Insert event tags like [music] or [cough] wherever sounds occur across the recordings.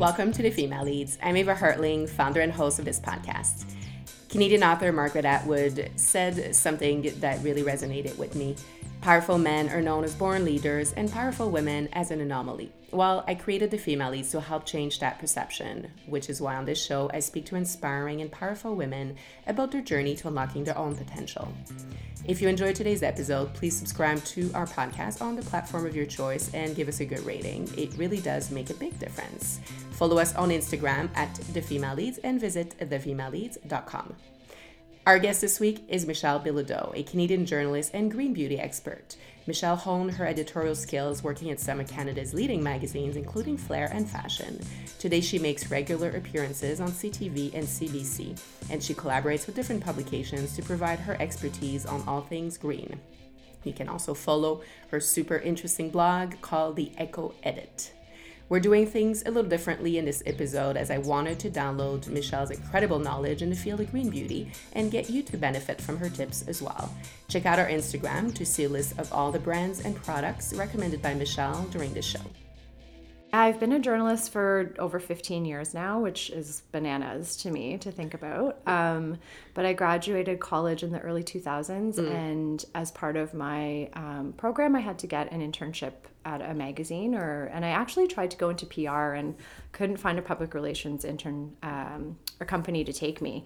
Welcome to the Female Leads. I'm Eva Hartling, founder and host of this podcast. Canadian author Margaret Atwood said something that really resonated with me. Powerful men are known as born leaders, and powerful women as an anomaly. Well, I created the Female Leads to help change that perception, which is why on this show I speak to inspiring and powerful women about their journey to unlocking their own potential. If you enjoyed today's episode, please subscribe to our podcast on the platform of your choice and give us a good rating. It really does make a big difference. Follow us on Instagram at The Female Leads and visit thefemaleleads.com. Our guest this week is Michelle Bilodeau, a Canadian journalist and green beauty expert. Michelle honed her editorial skills working at some of Canada's leading magazines, including Flare and Fashion. Today, she makes regular appearances on CTV and CBC, and she collaborates with different publications to provide her expertise on all things green. You can also follow her super interesting blog called The Eco Edit. We're doing things a little differently in this episode as I wanted to download Michelle's incredible knowledge in the field of green beauty and get you to benefit from her tips as well. Check out our Instagram to see a list of all the brands and products recommended by Michelle during this show. I've been a journalist for over 15 years now, which is bananas to me to think about. Um, but I graduated college in the early 2000s, mm. and as part of my um, program, I had to get an internship at a magazine, or and I actually tried to go into PR and couldn't find a public relations intern um, or company to take me,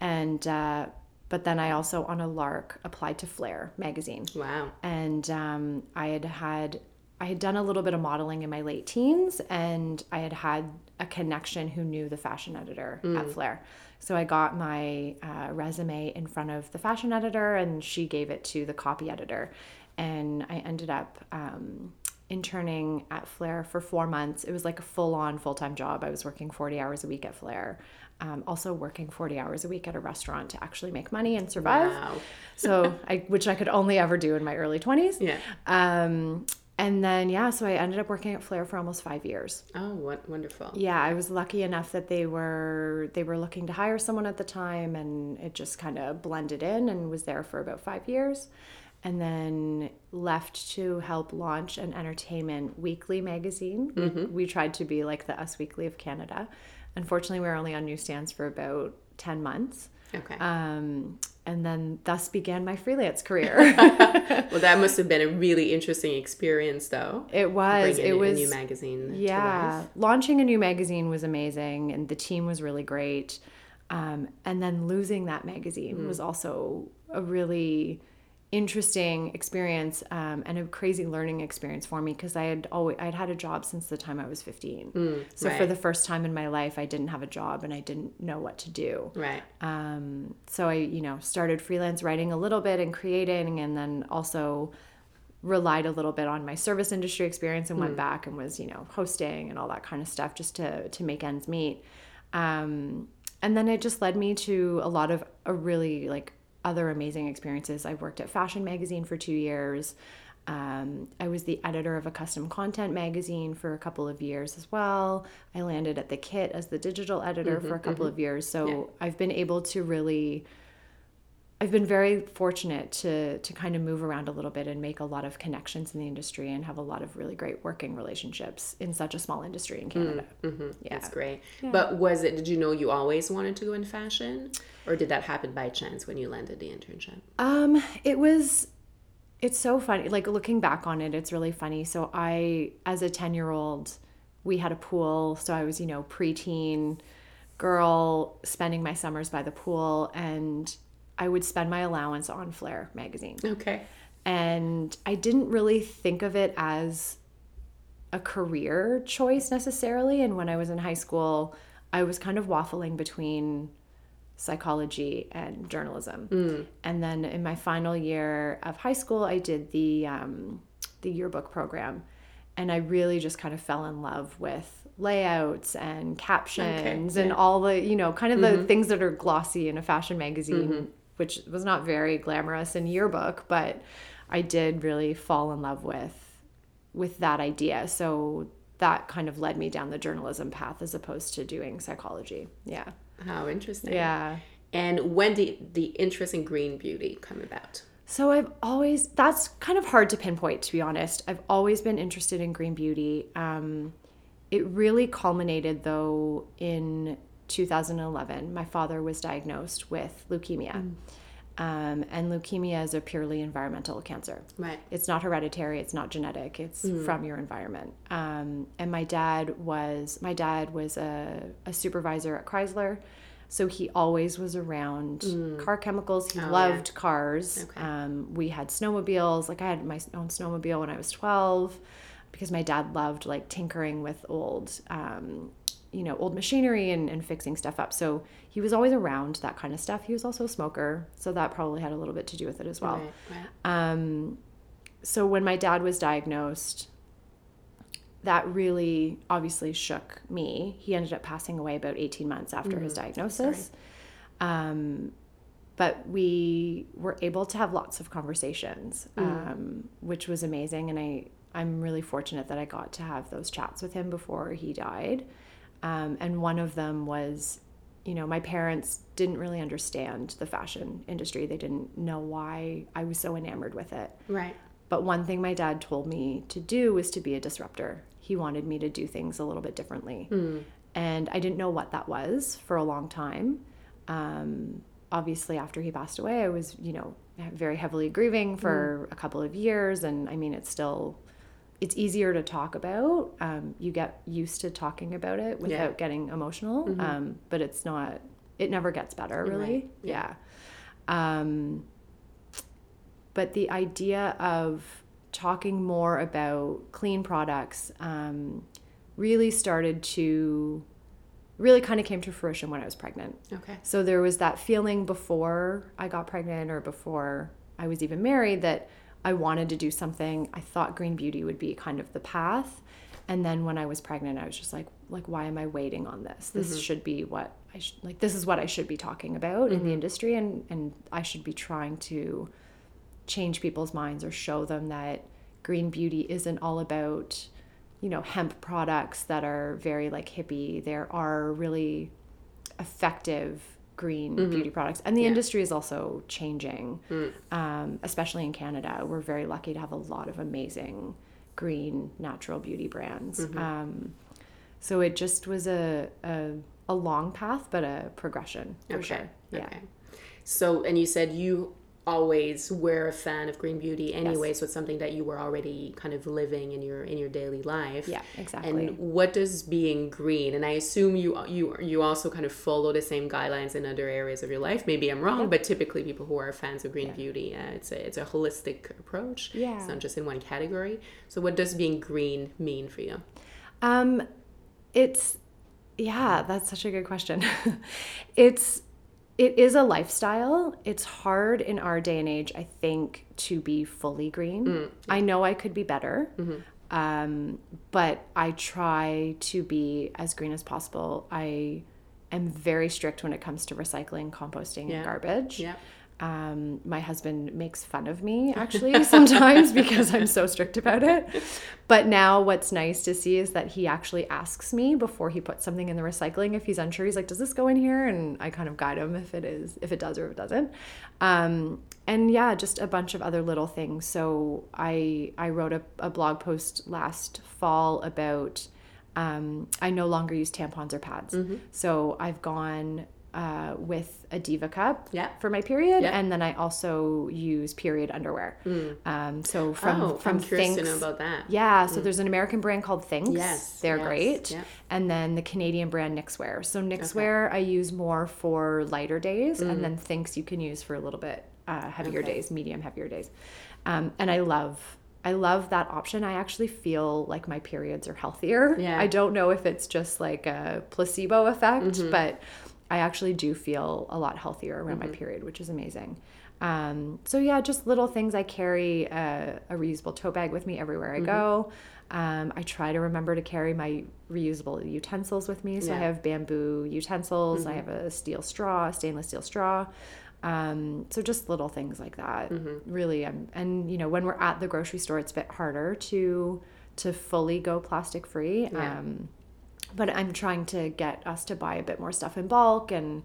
and. Uh, but then I also, on a lark, applied to Flare magazine. Wow! And um, I had had I had done a little bit of modeling in my late teens and I had had a connection who knew the fashion editor mm. at Flare. So I got my uh, resume in front of the fashion editor and she gave it to the copy editor. And I ended up um, interning at Flare for four months. It was like a full on full time job. I was working 40 hours a week at Flare. Um, also working 40 hours a week at a restaurant to actually make money and survive. Wow. so I, which I could only ever do in my early 20s. Yeah. Um, and then yeah so i ended up working at flare for almost five years oh what wonderful yeah i was lucky enough that they were they were looking to hire someone at the time and it just kind of blended in and was there for about five years and then left to help launch an entertainment weekly magazine mm-hmm. we tried to be like the us weekly of canada unfortunately we were only on newsstands for about 10 months okay um, and then thus began my freelance career. [laughs] well, [laughs] that must have been a really interesting experience, though. It was. It was a new magazine. Yeah, launching a new magazine was amazing, and the team was really great. Um, and then losing that magazine mm. was also a really interesting experience um, and a crazy learning experience for me because I had always I'd had a job since the time I was 15. Mm, so right. for the first time in my life, I didn't have a job and I didn't know what to do. Right. Um, so I, you know, started freelance writing a little bit and creating, and then also relied a little bit on my service industry experience and mm. went back and was, you know, hosting and all that kind of stuff just to to make ends meet. Um, and then it just led me to a lot of a really like other amazing experiences. I worked at Fashion Magazine for two years. Um, I was the editor of a custom content magazine for a couple of years as well. I landed at the Kit as the digital editor mm-hmm, for a couple mm-hmm. of years. So yeah. I've been able to really, I've been very fortunate to to kind of move around a little bit and make a lot of connections in the industry and have a lot of really great working relationships in such a small industry in Canada. Mm-hmm. Yeah, that's great. Yeah. But was it? Did you know you always wanted to go in fashion? Or did that happen by chance when you landed the internship? Um, it was it's so funny. Like looking back on it, it's really funny. So I as a 10-year-old, we had a pool, so I was, you know, preteen girl spending my summers by the pool and I would spend my allowance on Flare magazine. Okay. And I didn't really think of it as a career choice necessarily. And when I was in high school, I was kind of waffling between psychology and journalism. Mm. And then in my final year of high school, I did the um, the yearbook program, and I really just kind of fell in love with layouts and captions okay, and all the you know kind of mm-hmm. the things that are glossy in a fashion magazine, mm-hmm. Which was not very glamorous in yearbook, but I did really fall in love with with that idea. So that kind of led me down the journalism path as opposed to doing psychology. Yeah. How interesting. Yeah. And when did the interest in green beauty come about? So I've always that's kind of hard to pinpoint to be honest. I've always been interested in green beauty. Um, it really culminated though in 2011. My father was diagnosed with leukemia. Mm. Um, and leukemia is a purely environmental cancer. Right. It's not hereditary. It's not genetic. It's from your environment. Um, and my dad was my dad was a, a supervisor at Chrysler, so he always was around car chemicals. He loved cars. Okay. Um, we had snowmobiles. Like I had my own snowmobile when I was twelve, because my dad loved like tinkering with old. You know, old machinery and, and fixing stuff up. So he was always around that kind of stuff. He was also a smoker, so that probably had a little bit to do with it as well. Right. Right. Um, so when my dad was diagnosed, that really obviously shook me. He ended up passing away about 18 months after his diagnosis. Um, but we were able to have lots of conversations, um, which was amazing. And I, I'm really fortunate that I got to have those chats with him before he died. Um, and one of them was, you know, my parents didn't really understand the fashion industry. They didn't know why I was so enamored with it. Right. But one thing my dad told me to do was to be a disruptor. He wanted me to do things a little bit differently. And I didn't know what that was for a long time. Um, obviously, after he passed away, I was, you know, very heavily grieving for a couple of years. And I mean, it's still, it's easier to talk about. Um, you get used to talking about it without getting emotional. Um, but it's not, it never gets better, really. Right. Yeah. Um, but the idea of talking more about clean products um, really started to really kind of came to fruition when I was pregnant. Okay. So there was that feeling before I got pregnant or before I was even married that I wanted to do something. I thought green beauty would be kind of the path. And then when I was pregnant, I was just like, like, why am I waiting on this? This mm-hmm. should be what I should like. This is what I should be talking about in the mm-hmm. industry, and and I should be trying to change people's minds or show them that green beauty isn't all about you know hemp products that are very like hippie there are really effective green beauty products. And the industry is also changing um, especially in canada. We're very lucky to have a lot of amazing green natural beauty brands. Um, so it just was a, a, a long path but a progression for sure. Yeah. Okay. So, and you said you always were a fan of green beauty anyway, so it's something that you were already kind of living in your in your daily life. Yeah, exactly. And what does being green? And I assume you you you also kind of follow the same guidelines in other areas of your life. Maybe I'm wrong, but typically people who are fans of green beauty, uh, it's a it's a holistic approach. Yeah. It's not just in one category. So, what does being green mean for you? Um, it's yeah, that's such a good question. [laughs] it's it is a lifestyle. It's hard in our day and age, I think, to be fully green. I know I could be better, um, but I try to be as green as possible. I am very strict when it comes to recycling, composting, Yeah. and garbage. Yeah. Um, my husband makes fun of me [laughs] actually sometimes because I'm so strict about it. But now what's nice to see is that he actually asks me before he puts something in the recycling if he's unsure. He's like, "Does this go in here?" And I kind of guide him if it is, if it does or if it doesn't. Um, and yeah, just a bunch of other little things. So I I wrote a, a blog post last fall about um, I no longer use tampons or pads. Mm-hmm. So I've gone uh, with a Diva cup Yeah. for my period, Yeah. and then I also use period underwear. Um, so from oh, from I'm curious Thinx, to know about that. yeah, so there's an American brand called Thinx. Yes, they're yes, great. yeah. And then the Canadian brand Knixwear. So Knixwear I use more for lighter days, and then Thinx you can use for a little bit uh, heavier Mm. Okay. days, medium heavier days. Um, and I love. I love that option. I actually feel like my periods are healthier. Yeah. I don't know if it's just like a placebo effect, Mm-hmm. but I actually do feel a lot healthier around Mm-hmm. my period, which is amazing. Um, so yeah, just little things. I carry a, a reusable tote bag with me everywhere Mm-hmm. I go. Um, I try to remember to carry my reusable utensils with me. So I Yeah. Mm-hmm. have bamboo utensils. I have a steel straw, stainless steel straw. Um, so just little things like that. Mm-hmm. Really, um, and you know, when we're at the grocery store, it's a bit harder to to fully go plastic free. Yeah. Um, but I'm trying to get us to buy a bit more stuff in bulk and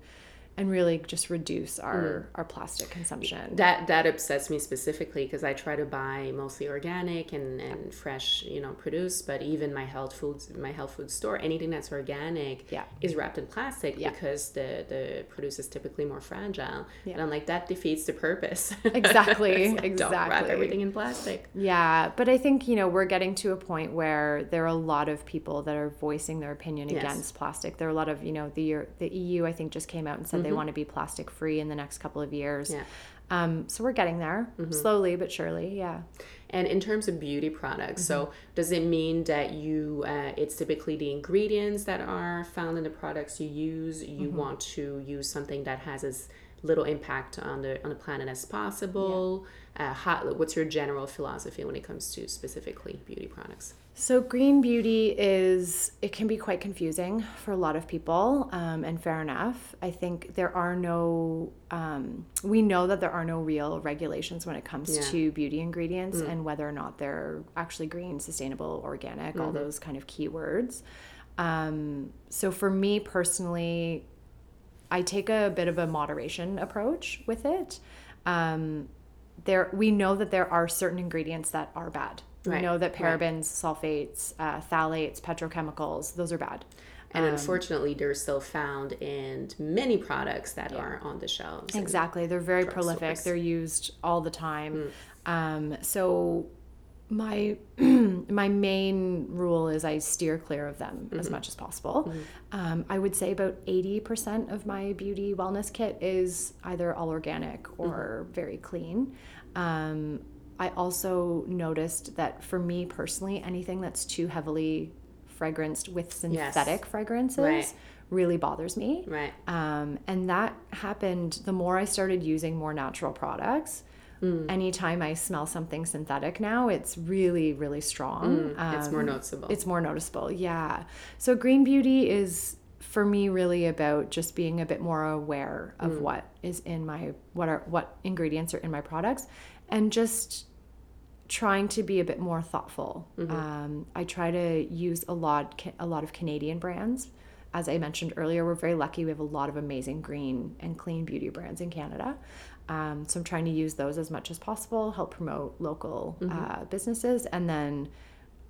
and really just reduce our hmm. our plastic consumption. That that upsets me specifically because I try to buy mostly organic and, and fresh, you know, produce. But even my health foods, my health food store, anything that's organic, Yeah. is wrapped in plastic Yeah. because the the produce is typically more fragile. Yeah. And I'm like, that defeats the purpose. [laughs] Exactly, like, Don't wrap everything in plastic. Yeah, but I think, you know, we're getting to a point where there are a lot of people that are voicing their opinion Yes. against plastic. There are a lot of, you know, the the EU I think just came out and said they want to be plastic free in the next couple of years. Mm-hmm. Yeah. Um, so we're getting there slowly but surely. Yeah. And in terms of beauty products, so Mm-hmm. does it mean that you, uh, it's typically the ingredients that are found in the products you use? You Mm-hmm. want to use something that has as little impact on the on the planet as possible. Uh, how, what's your general philosophy when it comes to specifically beauty products? So green beauty is it can be quite confusing for a lot of people, um, and fair enough. I think there are no um, we know that there are no real regulations when it comes Yeah. to beauty ingredients and whether or not they're actually green, sustainable, organic, all those kind of keywords. Um, so for me personally, I take a bit of a moderation approach with it. Um, there, we know that there are certain ingredients that are bad. Right, We know that right. parabens, sulfates, uh, phthalates, petrochemicals, those are bad. And unfortunately, they're still found in many products that are on the shelves. Exactly. They're very prolific. drugstores. They're used all the time. Mm. Um, so my [clears throat] my main rule is I steer clear of them as Mm-hmm. much as possible. Um, I would say about eighty percent of my beauty wellness kit is either all organic or Mm-hmm. very clean. Um, I also noticed that for me personally, anything that's too heavily fragranced with synthetic fragrances Right. really bothers me. Right. Um, and that happened the more I started using more natural products. Mm. Anytime I smell something synthetic now, it's really, really strong. Mm, it's more Um, noticeable. It's more noticeable, yeah. So green beauty is for me really about just being a bit more aware of Mm. what is in my what are what ingredients are in my products, and just trying to be a bit more thoughtful. Mm-hmm. Um, I try to use a lot a lot of Canadian brands. As I mentioned earlier, we're very lucky. We have a lot of amazing green and clean beauty brands in Canada. Um, so I'm trying to use those as much as possible, help promote local Mm-hmm. uh, businesses, and then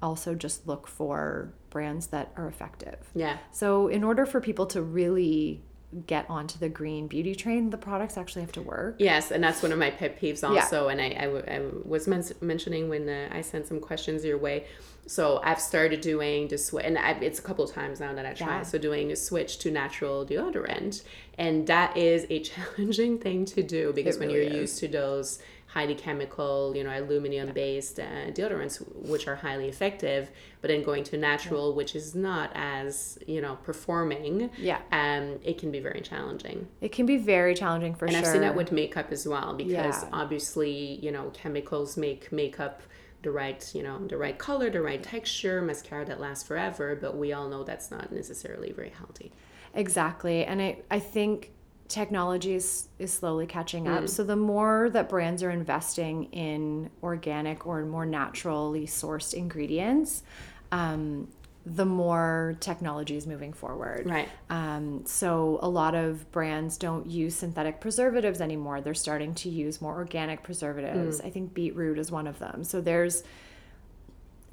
also just look for brands that are effective. yeah. So in order for people to really get onto the green beauty train, the products actually have to work. Yes, and that's one of my pet peeves also. And I, I, w- I was men- mentioning when uh, I sent some questions your way. So I've started doing the switch, and I, it's a couple of times now that I try. Yeah. So doing the switch to natural deodorant, and that is a [laughs] challenging thing to do because when you're is. used to those highly chemical, you know, aluminum based uh, deodorants, which are highly effective, but then going to natural, which is not as you know performing, Yeah. um, it can be very challenging. It can be very challenging for And sure. And I've seen that with makeup as well because Yeah. obviously, you know, chemicals make makeup the right, you know, the right color, the right texture, mascara that lasts forever, but we all know that's not necessarily very healthy. Exactly. And I, I think technology is, is slowly catching Mm. up. So the more that brands are investing in organic or more naturally sourced ingredients, um, the more technology is moving forward. Right. Um, so a lot of brands don't use synthetic preservatives anymore. They're starting to use more organic preservatives. I think beetroot is one of them. So there's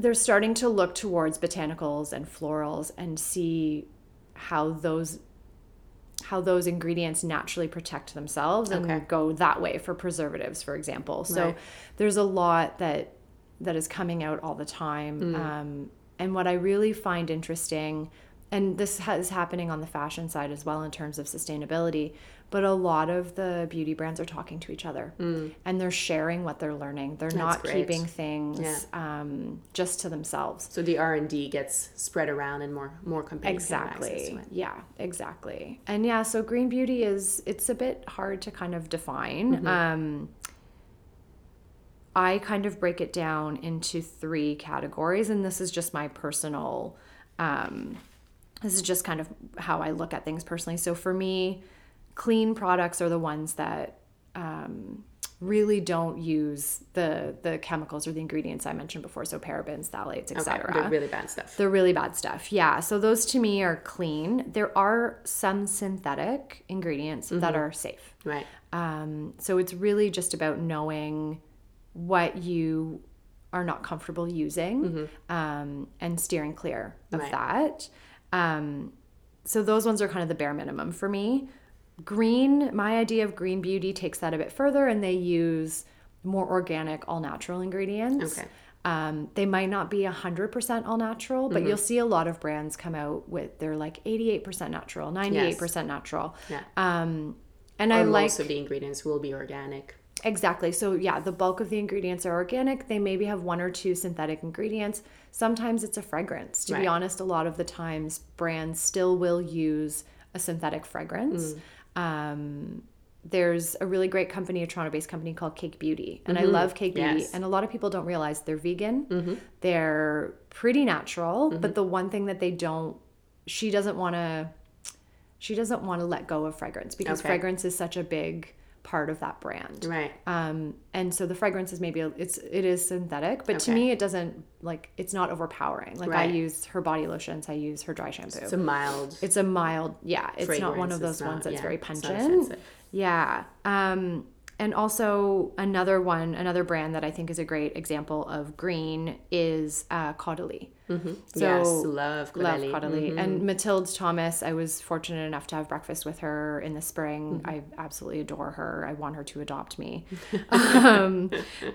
they're starting to look towards botanicals and florals and see how those how those ingredients naturally protect themselves and Okay. go that way for preservatives for example so Right. there's a lot that that is coming out all the time um, and what i really find interesting and this is happening on the fashion side as well in terms of sustainability but a lot of the beauty brands are talking to each other and they're sharing what they're learning. They're not great. keeping things um, just to themselves. So the R and D gets spread around and more more companies have access to exactly yeah exactly. And yeah so green beauty is it's a bit hard to kind of define. Mm-hmm. um i kind of break it down into three categories and this is just my personal um this is just kind of how i look at things personally. So for me clean products are the ones that um really don't use the the chemicals or the ingredients I mentioned before, so parabens, phthalates, etc. Okay, they're really bad stuff. The really bad stuff. Yeah. So those to me are clean. There are some synthetic ingredients that are safe. right. Um, so it's really just about knowing what you are not comfortable using um, and steering clear of Right. that. Um, so those ones are kind of the bare minimum for me. Green, my idea of green beauty takes that a bit further and they use more organic, all natural ingredients. Okay. Um, they might not be 100% all natural, but you'll see a lot of brands come out with they're like 88% natural, 98% natural. Yeah. Um, and I Or like most of the ingredients will be organic. Exactly. So, yeah, the bulk of the ingredients are organic. They maybe have one or two synthetic ingredients. Sometimes it's a fragrance. To be honest, a lot of the times brands still will use a synthetic fragrance. Mm. Um, there's a really great company, a Toronto based company called Cake Beauty. And I love Cake Beauty. Mm-hmm. Yes. And a lot of people don't realize they're vegan. Mm-hmm. They're pretty natural. But the one thing that they don't, she doesn't want to, she doesn't want to let go of fragrance because Okay. fragrance is such a big part of that brand. Right. um and so the fragrance is maybe it's it is synthetic but to me it doesn't like it's not overpowering. Like i use her body lotions i use her dry shampoo. It's a mild. it's a mild yeah it's not one of those It's not- ones that's yeah, very pungent. yeah um and also another one another brand that i think is a great example of green is uh caudalie Mm-hmm. so yes, love love Caudalie. Mhm. And Mathilde Thomas, I was fortunate enough to have breakfast with her in the spring. Mm-hmm. I absolutely adore her. I want her to adopt me. [laughs] um,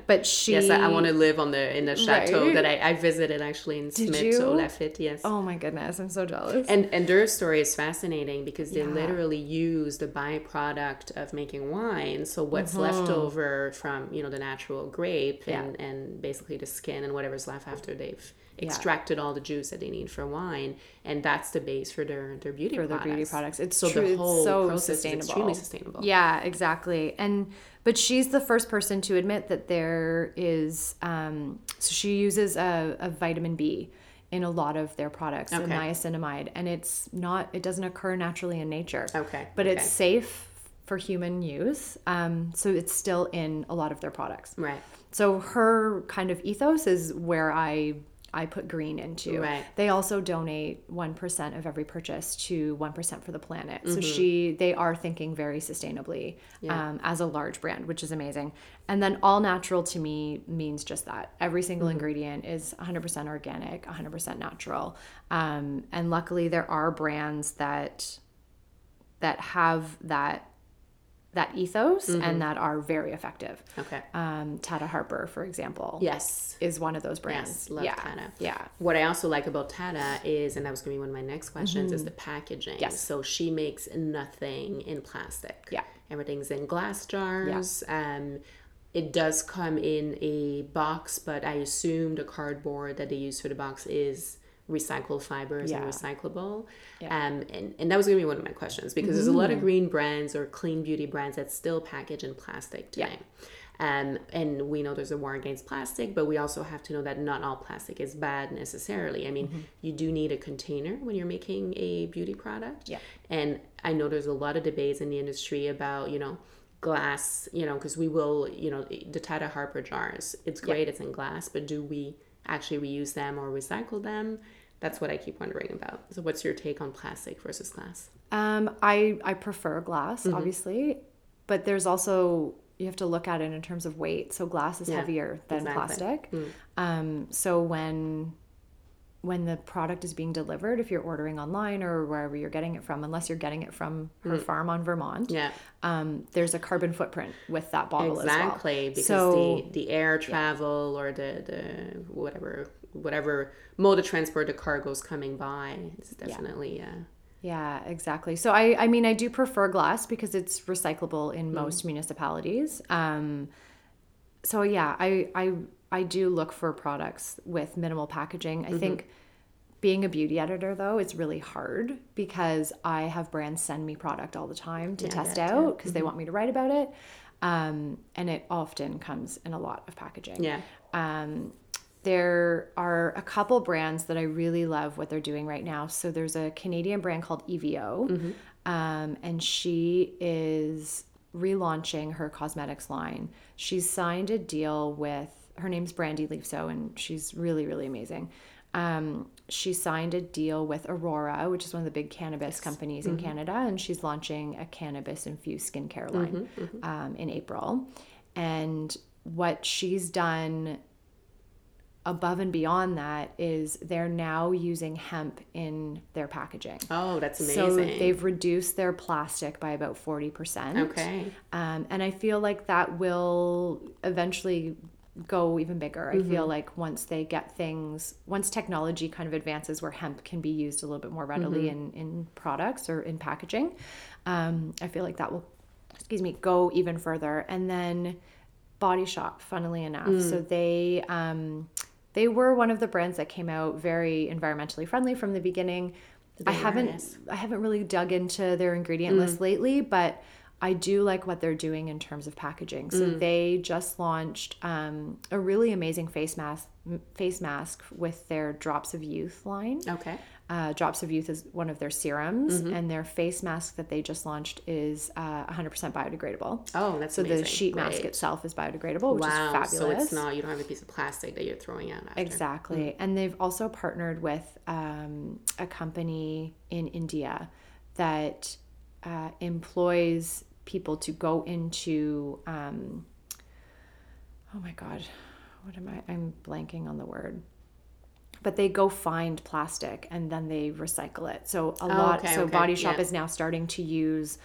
but she. Yes, I, I want to live on the in the chateau Right? that I, I visited actually in Did Smith you? Lafitte. Yes. Oh my goodness, I'm so jealous. And and their story is fascinating because they Yeah. literally use the byproduct of making wine. So what's left over from you know the natural grape Mm-hmm. Yeah. and and basically the skin and whatever's left after they've extracted all the juice that they need for wine, and that's the base for their their beauty for their products. beauty products, it's so true. the whole so process sustainable. is extremely sustainable. Yeah, exactly. And but she's the first person to admit that there is. Um, so she uses a, a vitamin B in a lot of their products, Okay. niacinamide, and it's not. It doesn't occur naturally in nature. Okay, But it's safe for human use. Um, so it's still in a lot of their products. Right. So her kind of ethos is where I I put green into. Right. They also donate one percent of every purchase to one percent for the planet. So Mm-hmm. she they are thinking very sustainably um, as a large brand, which is amazing. And then all natural to me means just that. Every single Mm-hmm. ingredient is 100% organic, 100% natural. Um, and luckily there are brands that that have that that ethos Mm-hmm. and that are very effective. Okay. Um, Tata Harper, for example, Yes. is one of those brands. Yes, love yeah. Tata. Yeah. What I also like about Tata is, and that was going to be one of my next questions, is the packaging. Mm-hmm. Yes. So she makes nothing in plastic. Yeah. Everything's in glass jars. Um, it does come in a box, but I assume the cardboard that they use for the box is recycled fibers and recyclable. Yeah. Mm-hmm. Um, and, and that was going to be one of my questions because there's a lot of green brands or clean beauty brands that still package in plastic today. Um, and we know there's a war against plastic, but we also have to know that not all plastic is bad necessarily. I mean, Mm-hmm. you do need a container when you're making a beauty product. Yeah. And I know there's a lot of debates in the industry about, you know, glass, you know, because we will, you know, the Tata Harper jars, it's great, it's in glass, but do we actually reuse them or recycle them? That's what I keep wondering about. So, what's your take on plastic versus glass? Um, I I prefer glass, Mm-hmm. obviously, but there's also you have to look at it in terms of weight. So glass is heavier than exactly. Mm. plastic. Um, so when when the product is being delivered, if you're ordering online or wherever you're getting it from, unless you're getting it from her farm on Vermont, Mm. Yeah, um, there's a carbon footprint with that bottle exactly. as well. Because so the, the air travel or the, the whatever whatever mode of transport the cargo is coming by, it's definitely uh, Yeah, exactly. So I I mean I do prefer glass because it's recyclable in Mm. most municipalities. Um so yeah, I I I do look for products with minimal packaging. I Mm-hmm. think being a beauty editor though, it's really hard because I have brands send me product all the time to Yeah, test out because they want me to write about it. Um and it often comes in a lot of packaging. yeah. Um, there are a couple brands that I really love what they're doing right now. So there's a Canadian brand called Evio, Mm-hmm. um, and she is relaunching her cosmetics line. She's signed a deal with her name's Brandi Leifso, and she's really really amazing. Um, she signed a deal with Aurora, which is one of the big cannabis companies in Canada, and she's launching a cannabis infused skincare line Um, in April. And what she's done above and beyond that is they're now using hemp in their packaging. Oh, that's amazing. So they've reduced their plastic by about 40%. Okay. Um, and I feel like that will eventually go even bigger. I Mm-hmm. feel like once they get things, once technology kind of advances where hemp can be used a little bit more readily Mm-hmm. in, in products or in packaging, um, I feel like that will, excuse me, go even further. And then Body Shop, funnily enough. Mm. So they, um, they were one of the brands that came out very environmentally friendly from the beginning. I haven't. I haven't really dug into their Mm. ingredient list lately, but I do like what they're doing in terms of packaging. So Mm. they just launched um, a really amazing face mask face mask with their Drops of Youth line. Okay. Uh, Drops of Youth is one of their serums, Mm-hmm. and their face mask that they just launched is uh, 100% biodegradable. Oh, that's So the amazing. sheet mask itself is biodegradable, which wow. is fabulous. So it's not you don't have a piece of plastic that you're throwing out after. Exactly. Mm. And they've also partnered with um, a company in India that uh, employs people to go into, um, oh my God, what am I? I'm blanking on the word. But they go find plastic and then they recycle it. So a lot, Oh, okay, so okay, Body Shop yeah. is now starting to use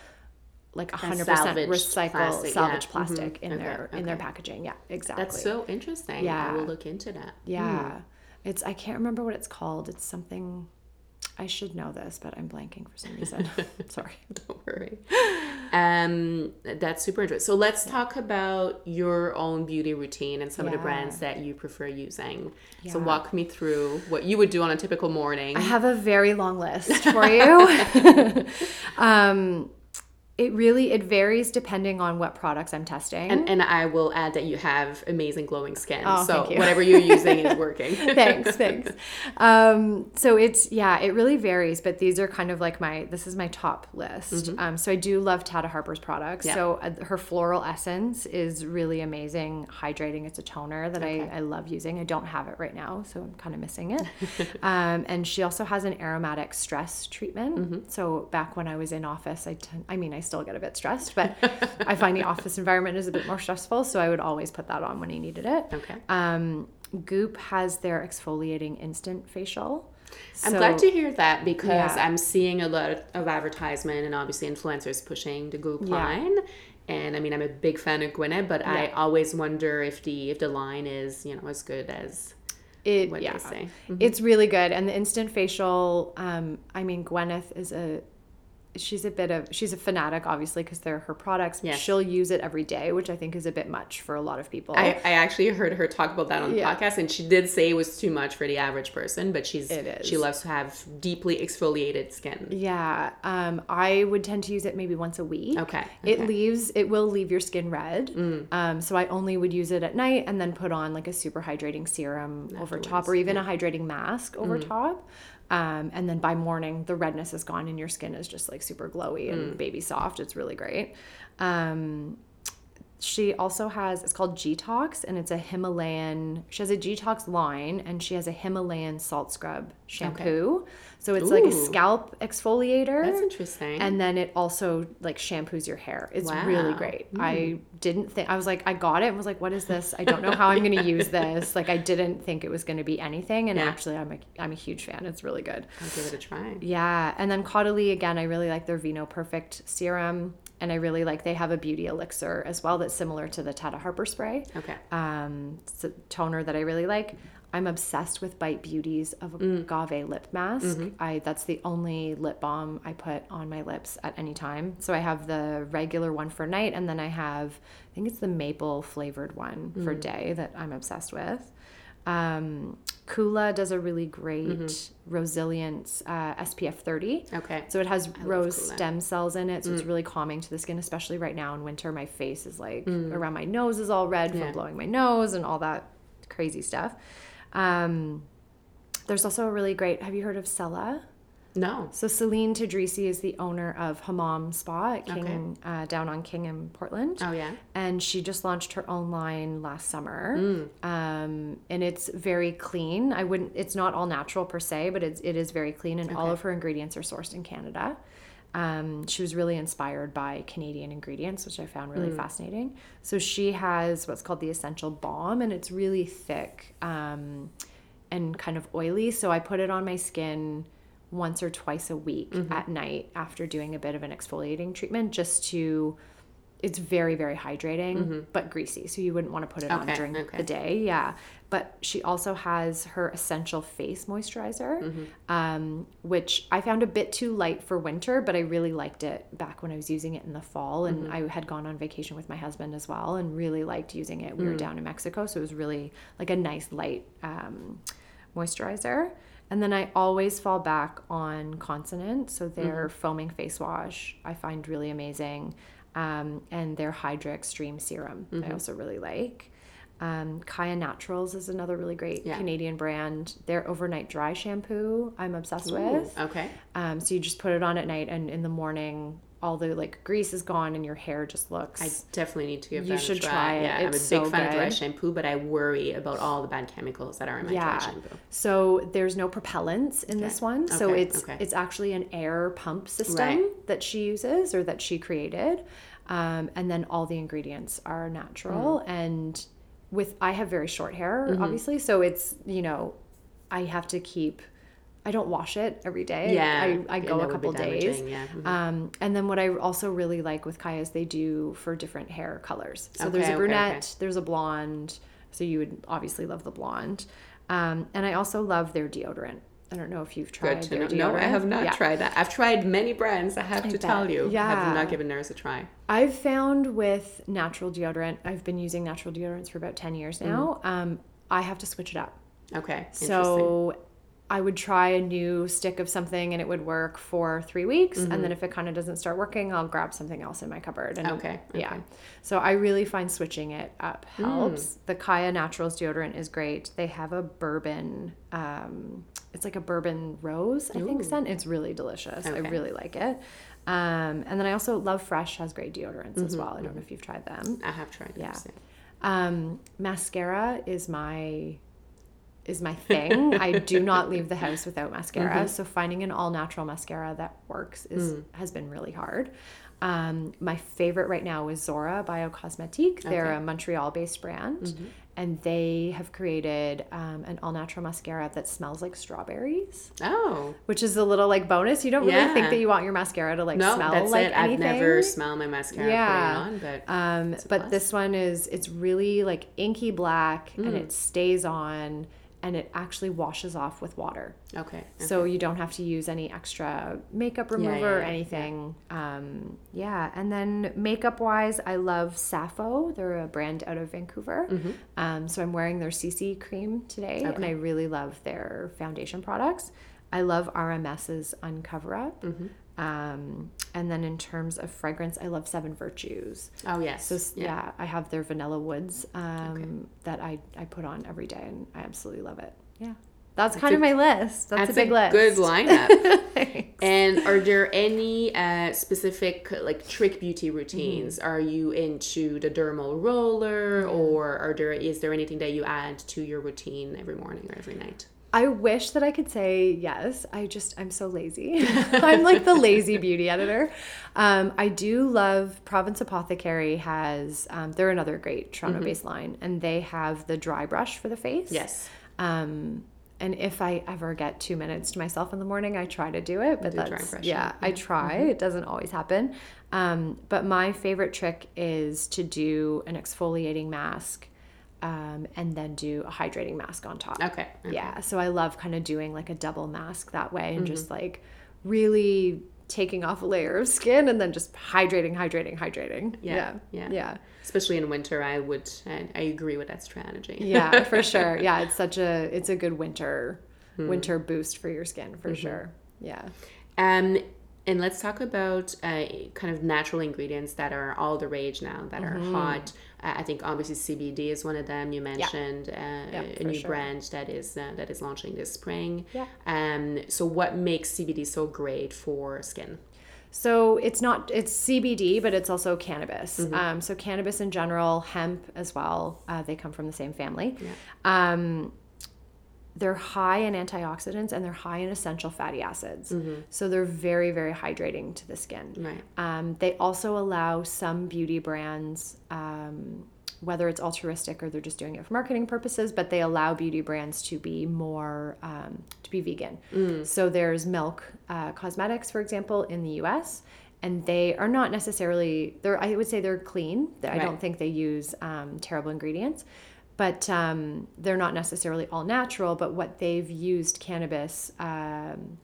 like 100% salvaged recycle plastic, salvage yeah. plastic Mhm. in Okay, their in their packaging. Yeah, exactly. That's so interesting. Yeah. I will look into that. Yeah. It's I can't remember what it's called. It's something I should know this, but I'm blanking for some reason. [laughs] Sorry. [laughs] Don't worry. Um, that's super interesting. So let's talk about your own beauty routine and some of the brands that you prefer using. So walk me through what you would do on a typical morning. I have a very long list [laughs] for you. um it really it varies depending on what products I'm testing. And, and I will add that you have amazing glowing skin. Oh, so whatever you're using is working. [laughs] thanks thanks [laughs] um, so it's yeah it really varies but these are kind of like my this is my top list um, so i do love tata harper's products Mm-hmm. Yeah. so uh, her floral essence is really amazing hydrating it's a toner that I, I love using i don't have it right now so i'm kind of missing it [laughs] um, and she also has an aromatic stress treatment Mm-hmm. so back when i was in office i i mean i still get a bit stressed but i find the office environment is a bit more stressful so i would always put that on when i needed it Okay. um, Goop has their exfoliating instant facial. I'm So- glad to hear that because Yeah. I'm seeing a lot of advertisement and obviously influencers pushing the Goop Yeah. line. And I mean, I'm a big fan of Gwyneth, but I always wonder if the if the line is you know as good as It what yeah, they say. it's really good. And the instant facial, um, I mean, Gwyneth is a she's a bit of she's a fanatic, obviously, because they're her products. Yes. She'll use it every day, which I think is a bit much for a lot of people. I, I actually heard her talk about that on the Yeah. podcast, and she did say it was too much for the average person, but she's It is. she loves to have deeply exfoliated skin. yeah, um, I would tend to use it maybe once a week. Okay, It okay. Mm. leaves it will leave your skin red. Um, so I only would use it at night and then put on like a super hydrating serum over top or even a hydrating mask over Mm. top. Um, and then by morning the redness is gone and your skin is just like super glowy and Mm. baby soft. It's really great. Um, she also has it's called G-Tox and it's a Himalayan she has a G-Tox line and she has a Himalayan salt scrub shampoo. So it's like a scalp exfoliator. That's interesting. And then it also like shampoos your hair. It's really Wow. great. Hmm. I didn't think I was like I got it and was like, what is this? I don't know how I'm gonna [laughs] use this. Like I didn't think it was gonna be anything. And Yeah. actually I'm a I'm a huge fan. It's really good. I'll give it a try. Yeah. And then Caudalie again, I really like their Vino Perfect serum. And I really like they have a beauty elixir as well that's similar to the Tata Harper spray. Okay. Um, it's a toner that I really like. I'm obsessed with Bite Beauties of mm. agave lip mask. Mm-hmm. I that's the only lip balm I put on my lips at any time. So I have the regular one for night, and then I have I think it's the maple flavored one for mm. day that I'm obsessed with. Um, Kula does a really great Resilience uh, SPF 30. Okay. So it has rose stem cells in it, so Mm. it's really calming to the skin, especially right now in winter. My face is like around my nose is all red Yeah. from blowing my nose and all that crazy stuff. Um, there's also a really great. Have you heard of Sella? No. So Celine Tadrisi is the owner of Hammam Spa at King uh, down on King in Portland. Oh yeah. and she just launched her own line last summer Mm. um, and it's very clean i wouldn't it's not all natural per se but it's, it is very clean and all of her ingredients are sourced in canada um, she was really inspired by canadian ingredients which i found Mm. really fascinating so she has what's called the essential balm and it's really thick um, and kind of oily so i put it on my skin once or twice a week Mm-hmm. at night after doing a bit of an exfoliating treatment just to it's very very hydrating but greasy so you wouldn't want to put it on Mm-hmm. During okay. the day yeah but she also has her essential face moisturizer Mm-hmm. um, which i found a bit too light for winter but i really liked it back when i was using it in the fall and Mm-hmm. i had gone on vacation with my husband as well and really liked using it we Mm. were down in mexico so it was really like a nice light um, moisturizer and then I always fall back on Consonant. So their foaming face wash I find really amazing. Um, and their Hydra Extreme Serum I also really like. Um, Kaia Naturals is another really great Yeah. Canadian brand. Their overnight dry shampoo I'm obsessed with. Okay. Um, so you just put it on at night, and in the morning, all the like grease is gone, and your hair just looks. I definitely need to give You that should a try. try it. Yeah, I'm a big It's so fan of dry shampoo, but I worry about all the bad chemicals that are in my yeah. dry shampoo. So there's no propellants in this one. So it's okay. it's actually an air pump system Right. that she uses or that she created. Um, and then all the ingredients are natural Mm-hmm. and with I have very short hair obviously so it's you know I have to keep I don't wash it every day. Yeah, I, I go a couple days. yeah. Mhm. Um, and then what I also really like with Kaia is they do for different hair colors. So there's a brunette, okay. there's a blonde. So you would obviously love the blonde. Um, and I also love their deodorant. I don't know if you've tried Good to their know. deodorant. No, I have not Yeah. tried that. I've tried many brands. I have to bet. tell you. yeah. I have not given theirs a try. I've found with natural deodorant, I've been using natural deodorants for about 10 years now. Um, I have to switch it up. Okay. So I would try a new stick of something and it would work for three weeks. And Mm-hmm. then if it kind of doesn't start working, I'll grab something else in my cupboard. And Okay, Yeah. okay. Hmm. So I really find switching it up helps. The Kaia Naturals deodorant is great. They have a bourbon, um, it's like a bourbon rose, I think, scent. It's really delicious. Okay. I really like it. Um, and then I also love Fresh has great deodorants as Mm-hmm, well. I don't know if you've tried them. I have tried. them. Yeah. Um, mascara is my is my thing. I do [laughs] not leave the house without mascara. Mm-hmm. So finding an all natural mascara that works is Mm. has been really hard. Um, my favorite right now is Zorah Biocosmetique. They're Okay. Mm-hmm. a Montreal based brand, and they have created um, an all natural mascara that smells like strawberries, Oh. which is a little like bonus. You don't really think that you want your mascara to like No, smell that's like it. anything. I've never smelled my mascara Yeah. putting on, but Um, but plus. this one is it's really like inky black and Mm. it stays on and it actually washes off with water. okay. So you don't have to use any extra makeup remover yeah, or yeah, anything. Um, yeah. And then makeup wise, I love Sappho. They're a brand out of Vancouver. Um, so I'm wearing their CC cream today and I really love their foundation products. I love RMS's Uncover Up. Um, and then in terms of fragrance, I love Seven Virtues. Oh yes. So s- yeah. I have their Vanilla Woods um, that I, I put on every day, and I absolutely love it. Yeah, that's, kind of my list. That's, That's a big list. good lineup. [laughs] And are there any uh, specific like trick beauty routines? Mm-hmm. Are you into the dermal roller, or are there is there anything that you add to your routine every morning or every night? I wish that I could say yes. I just I'm so lazy. [laughs] I'm like the lazy beauty editor. Um, I do love Province Apothecary has um, they're another great Toronto based line, and they have the dry brush for the face. Yes. Um, and if I ever get two minutes to myself in the morning, I try to do it. But Do that's brushing, yeah, I try. It doesn't always happen. Um, but my favorite trick is to do an exfoliating mask, um, and then do a hydrating mask on top. Okay. okay. Yeah. So I love kind of doing like a double mask that way, and Mm-hmm. just like really taking off a layer of skin and then just hydrating, hydrating, hydrating. Yeah, Yeah. yeah. Yeah. Especially in winter, I would. I, I agree with that strategy. yeah for [laughs] sure yeah it's such a it's a good winter Hmm. winter boost for your skin Mm-hmm. for sure yeah Um, And let's talk about uh, kind of natural ingredients that are all the rage now, that are hot. Uh, I think obviously CBD is one of them. You mentioned uh, Yeah, a new sure. brand that is uh, that is launching this spring. Yeah. Um. So what makes CBD so great for skin? So it's not it's CBD, but it's also cannabis. Um, so cannabis in general, hemp as well. Uh, they come from the same family. Um, they're high in antioxidants and they're high in essential fatty acids. So they're very very hydrating to the skin. Right. Um, they also allow some beauty brands, um, whether it's altruistic or they're just doing it for marketing purposes, but they allow beauty brands to be more um, to be vegan. So there's Milk uh, Cosmetics, for example, in the U.S. And they are not necessarily they're I would say they're clean. I Right. don't think they use um, terrible ingredients, but um, they're not necessarily all natural. But what they've used cannabis um,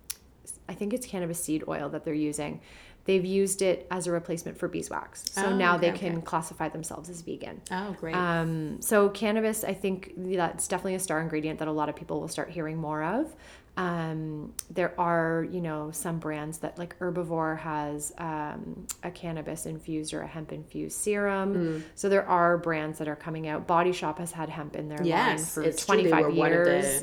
I think it's cannabis seed oil that they're using. They've used it as a replacement for beeswax. So Oh, now okay, they can okay. classify themselves as vegan. Oh, great. Um, so cannabis, I think that's definitely a star ingredient that a lot of people will start hearing more of. Um, there are, you know, some brands that like Herbivore has um, a cannabis infused or a hemp infused serum. Mm. So there are brands that are coming out. Body Shop has had hemp in their line for it's true. They 25 were years. one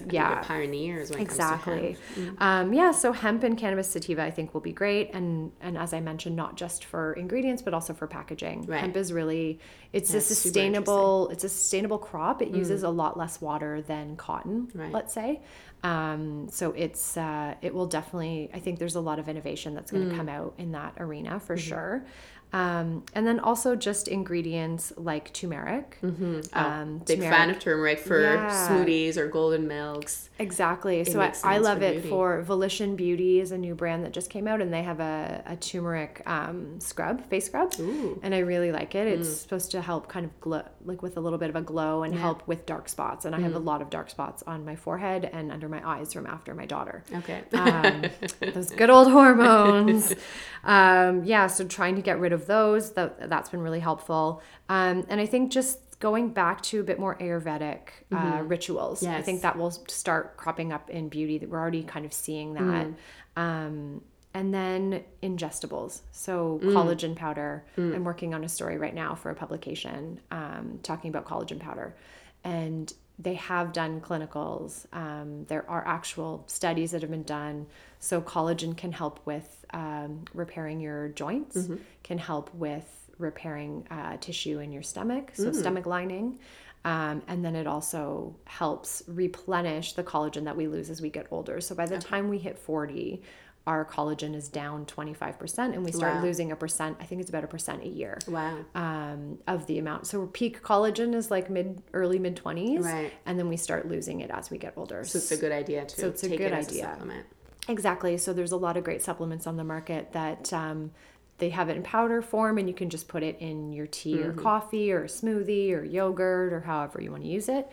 of the, yeah, pioneers when it exactly hemp. um, yeah so hemp and cannabis sativa i think will be great and and as i mentioned not just for ingredients but also for packaging Right. hemp is really it's a That's super sustainable it's a sustainable crop it uses a lot less water than cotton Right. let's say um, so it's uh, it will definitely i think there's a lot of innovation that's going to come out in that arena for sure um, and then also just ingredients like turmeric um, Oh, Big fan of turmeric for Yeah. smoothies or golden milks. Exactly. So I, I love for it beauty. for Volition Beauty is a new brand that just came out and they have a, a turmeric um, scrub, face scrub. Ooh. And I really like it. It's supposed to help kind of glow, like with a little bit of a glow and Yeah. help with dark spots. And I have a lot of dark spots on my forehead and under my eyes from after my daughter. Okay. Um, those good old hormones. [laughs] Um, yeah, so trying to get rid of those, that, that's been really helpful. Um, and I think just going back to a bit more Ayurvedic uh, rituals, I Mm-hmm. Yes. think that will start cropping up in beauty. That we're already kind of seeing that. Mm. Um, and then ingestibles. So Mm. collagen powder. I'm working on a story right now for a publication um, talking about collagen powder. And they have done clinicals. Um, there are actual studies that have been done. So collagen can help with um, repairing your joints, Mm-hmm. can help with repairing uh, tissue in your stomach, so Mm. stomach lining. Um, and then it also helps replenish the collagen that we lose as we get older. So by the time we hit 40, our collagen is down 25% and we start Wow. losing a percent. I think it's about a percent a year wow. um, of the amount. So peak collagen is like mid, early mid 20s. Right. And then we start losing it as we get older. So it's a good idea to So it's a take good it as idea. a supplement. Exactly. So there's a lot of great supplements on the market that um, they have it in powder form, and you can just put it in your tea or coffee or smoothie or yogurt or however you want to use it.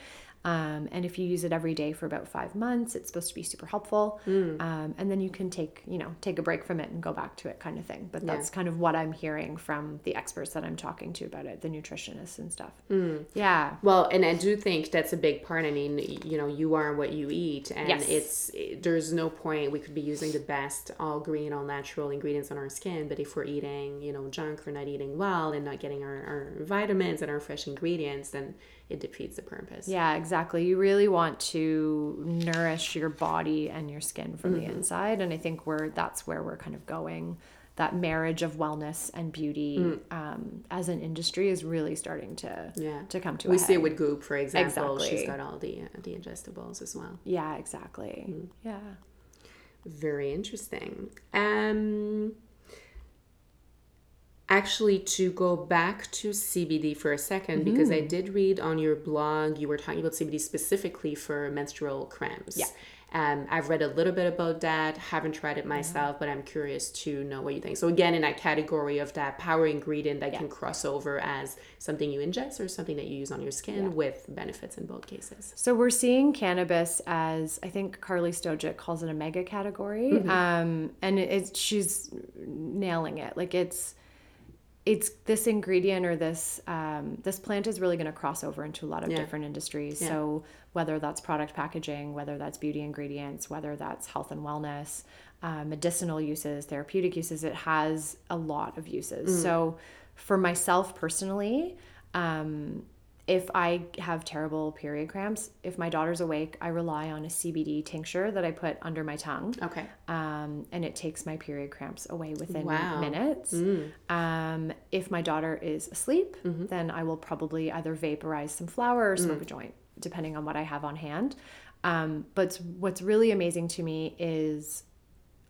Um, and if you use it every day for about five months, it's supposed to be super helpful. Um, and then you can take, you know, take a break from it and go back to it, kind of thing. But that's kind of what I'm hearing from the experts that I'm talking to about it, the nutritionists and stuff. Yeah. Well, and I do think that's a big part. I mean, you know, you are what you eat, and Yes. it's it, there's no point we could be using the best all green, all natural ingredients on our skin, but if we're eating, you know, junk or not eating well and not getting our, our vitamins and our fresh ingredients, then it defeats the purpose. Yeah, exactly. You really want to nourish your body and your skin from Mm-hmm. the inside, and I think we're that's where we're kind of going. That marriage of wellness and beauty um, as an industry is really starting to Mm. Yeah. to come to We see it with Goop, for example. Exactly. She's got all the uh, the ingestibles as well. yeah, exactly. Mm. Yeah. Very interesting. Um, actually, to go back to CBD for a 2nd because Mm-hmm. I did read on your blog you were talking about CBD specifically for menstrual cramps. Yeah. Um, I've read a little bit about that. Haven't tried it myself, but I'm curious to know what you think. So again, in that category of that power ingredient that can cross over as something you ingest or something that you use on your skin with benefits in both cases. So we're seeing cannabis as I think Carly Stojic calls it a mega category, Mm-hmm. um, and it, she's nailing it. Like it's it's this ingredient or this um, this plant is really going to cross over into a lot of Yeah. different industries. So whether that's product packaging, whether that's beauty ingredients, whether that's health and wellness, uh, medicinal uses, therapeutic uses. It has a lot of uses. Mm. So, for myself personally, um, if I have terrible period cramps, if my daughter's awake, I rely on a CBD tincture that I put under my tongue. Okay. Um, and it takes my period cramps away within wow. minutes. Mm. Um, if my daughter is asleep, mm-hmm. then I will probably either vaporize some flour or smoke mm. a joint, depending on what I have on hand. Um, but what's really amazing to me is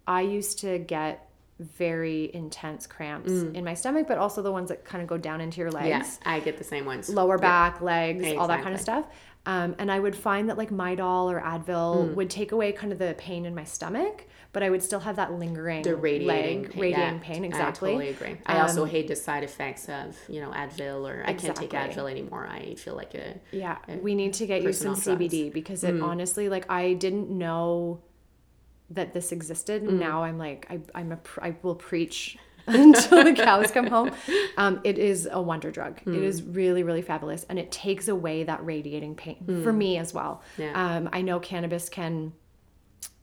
I used to get very intense cramps mm. in my stomach, but also the ones that kind of go down into your legs. Yes, I get the same ones. Lower back, legs, exactly. all that kind of stuff. Um, and I would find that like Midol or Advil mm. would take away kind of the pain in my stomach, but I would still have that lingering the radiating leg, pain. radiating yeah, pain. Exactly. I totally agree. I um, also hate the side effects of you know Advil or exactly. I can't take Advil anymore. I feel like a yeah. A we need to get you some CBD because it mm. honestly like I didn't know that this existed and mm. now i'm like I, i'm a i will preach [laughs] until the cows come home um, it is a wonder drug mm. it is really really fabulous and it takes away that radiating pain mm. for me as well yeah. um, i know cannabis can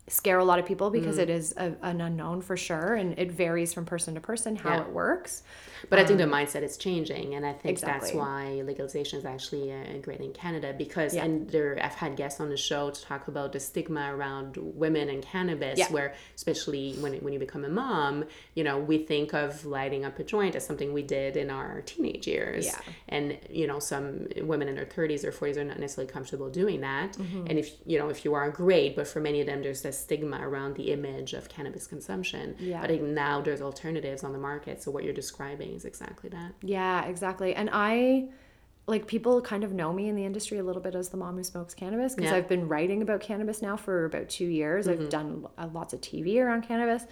scare a lot of people because mm. it is a, an unknown for sure and it varies from person to person how yeah. it works but um, i think the um, mindset is changing and i think exactly. that's why legalization is actually uh, great in canada because yeah. and there i've had guests on the show to talk about the stigma around women and cannabis yeah. where especially when, when you become a mom you know we think of lighting up a joint as something we did in our teenage years yeah. and you know some women in their 30s or 40s are not necessarily comfortable doing that mm-hmm. and if you know if you are great but for many of them there's this stigma around the image of cannabis consumption. Yeah. But I think now there's alternatives on the market. So what you're describing is exactly that. Yeah, exactly. And I like people kind of know me in the industry a little bit as the mom who smokes cannabis because yeah. I've been writing about cannabis now for about two years. Mm-hmm. I've done lots of TV around cannabis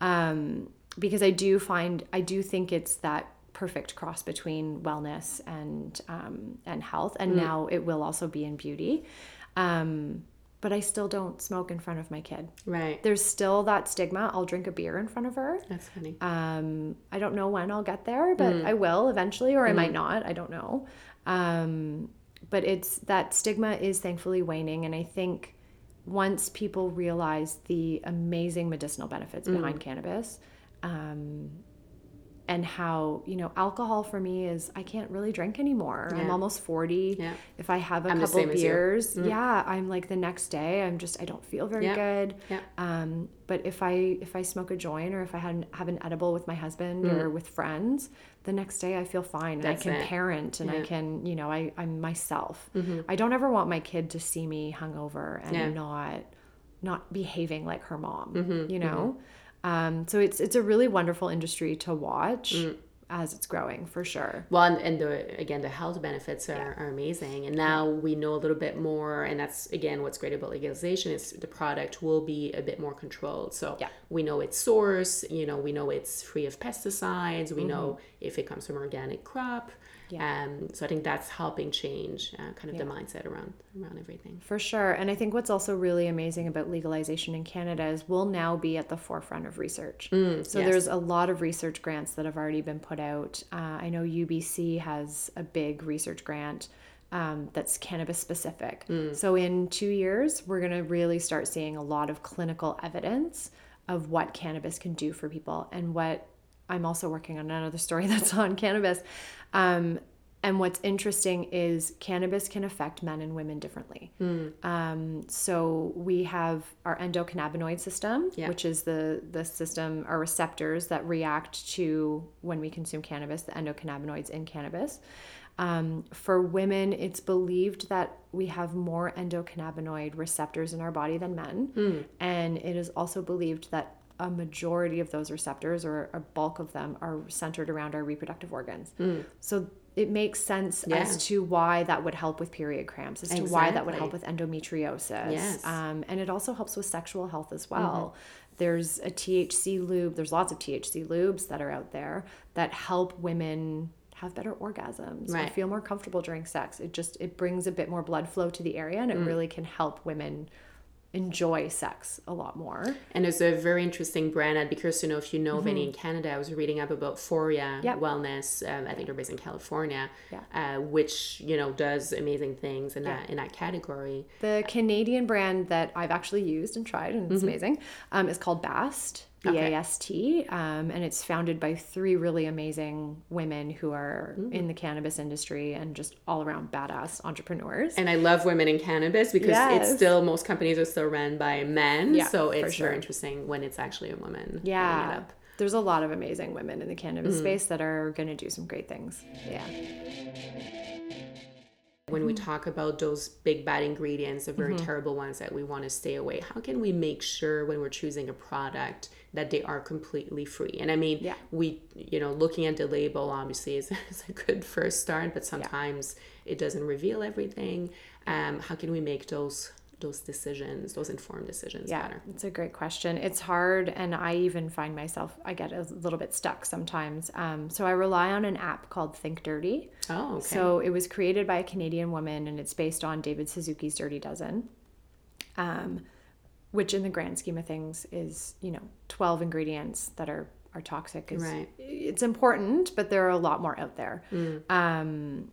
um, because I do find I do think it's that perfect cross between wellness and um, and health, and mm. now it will also be in beauty. Um, but I still don't smoke in front of my kid. Right. There's still that stigma. I'll drink a beer in front of her. That's funny. Um, I don't know when I'll get there, but mm. I will eventually, or mm. I might not. I don't know. Um, but it's that stigma is thankfully waning, and I think once people realize the amazing medicinal benefits mm. behind cannabis, um, and how you know alcohol for me is i can't really drink anymore yeah. i'm almost 40 yeah. if i have a I'm couple beers mm. yeah i'm like the next day i'm just i don't feel very yeah. good yeah. um but if i if i smoke a joint or if i have, have an edible with my husband mm. or with friends the next day i feel fine That's and i can it. parent and i can you know I, i'm myself mm-hmm. i don't ever want my kid to see me hungover and not not behaving like her mom mm-hmm. you know mm-hmm um, so it's it's a really wonderful industry to watch. Mm. As it's growing, for sure. Well, and, and the again, the health benefits are, yeah. are amazing, and now yeah. we know a little bit more. And that's again, what's great about legalization is the product will be a bit more controlled. So yeah. we know its source. You know, we know it's free of pesticides. We mm-hmm. know if it comes from organic crop. Yeah. Um, so I think that's helping change uh, kind of yeah. the mindset around around everything. For sure. And I think what's also really amazing about legalization in Canada is we'll now be at the forefront of research. Mm, so yes. there's a lot of research grants that have already been put out. Uh, I know UBC has a big research grant. Um, that's cannabis specific. Mm. So, in two years, we're going to really start seeing a lot of clinical evidence of what cannabis can do for people and what I'm also working on another story [laughs] that's on cannabis. Um, and what's interesting is cannabis can affect men and women differently. Mm. Um, so we have our endocannabinoid system, yeah. which is the the system, our receptors that react to when we consume cannabis, the endocannabinoids in cannabis. Um, for women, it's believed that we have more endocannabinoid receptors in our body than men, mm. and it is also believed that a majority of those receptors or a bulk of them are centered around our reproductive organs. Mm. So it makes sense yeah. as to why that would help with period cramps, as exactly. to why that would help with endometriosis. Yes. Um, and it also helps with sexual health as well. Mm-hmm. There's a THC lube, there's lots of THC lubes that are out there that help women have better orgasms right. or feel more comfortable during sex. It just it brings a bit more blood flow to the area and it mm. really can help women enjoy sex a lot more. And it's a very interesting brand. I'd be curious to know if you know of any in Canada. I was reading up about Foria Yep. Wellness. Um, I think they're based in California, Yeah. uh, which you know does amazing things in that in that category. The Canadian brand that I've actually used and tried, and it's amazing, um, is called Bast. B A S T, um, and it's founded by three really amazing women who are in the cannabis industry and just all around badass entrepreneurs. And I love women in cannabis because it's still most companies are still run by men. Yeah, so it's sure. very interesting when it's actually a woman. yeah, up. there's a lot of amazing women in the cannabis space that are going to do some great things. Yeah. When Mm-hmm. we talk about those big bad ingredients, the very terrible ones that we want to stay away, how can we make sure when we're choosing a product that they are completely free? And I mean, Yeah. we, you know, looking at the label obviously is, [laughs] is a good first start, but sometimes it doesn't reveal everything. Um, how can we make those those decisions, those informed decisions Yeah, better? it's a great question. It's hard, and I even find myself, I get a little bit stuck sometimes. Um, so I rely on an app called Think Dirty. Oh, okay. So it was created by a Canadian woman, and it's based on David Suzuki's Dirty Dozen, um, which in the grand scheme of things is, you know, 12 ingredients that are, are toxic. Is, Right. It's important, but there are a lot more out there. Um,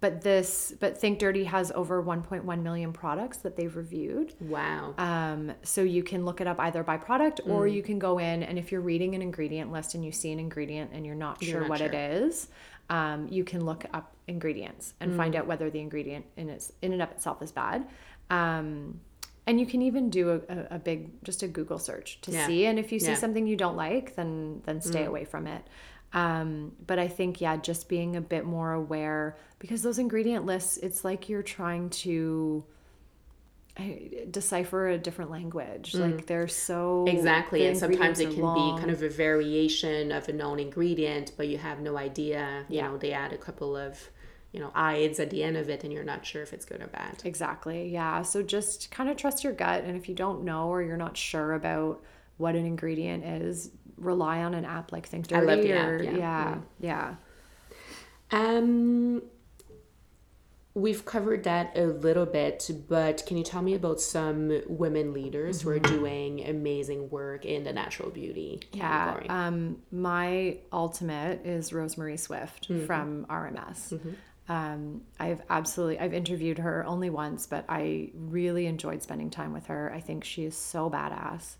but this, but Think Dirty has over 1.1 million products that they've reviewed. wow. Um, so you can look it up either by product or you can go in and if you're reading an ingredient list and you see an ingredient and you're not sure not what it sure. is, um, you can look up ingredients and find out whether the ingredient in its in and of itself is bad. Um, and you can even do a, a, big just a Google search to Yeah. see. And if you see Yeah. something you don't like, then then stay away from it. Um, but I think yeah, just being a bit more aware because those ingredient lists, it's like you're trying to decipher a different language. Like they're so Exactly, the and sometimes it can are be kind of a variation of a known ingredient, but you have no idea. You Yeah. know, they add a couple of, you know, ides at the end of it, and you're not sure if it's good or bad. exactly yeah. So just kind of trust your gut, and if you don't know or you're not sure about what an ingredient is, rely on an app like Think I love the app, or, yeah. yeah, yeah. Um, we've covered that a little bit, but can you tell me about some women leaders who are doing amazing work in the natural beauty Yeah. Um, my ultimate is Rose-Marie Swift Mm-hmm. from RMS. Um, I've absolutely I've interviewed her only once, but I really enjoyed spending time with her. I think she is so badass.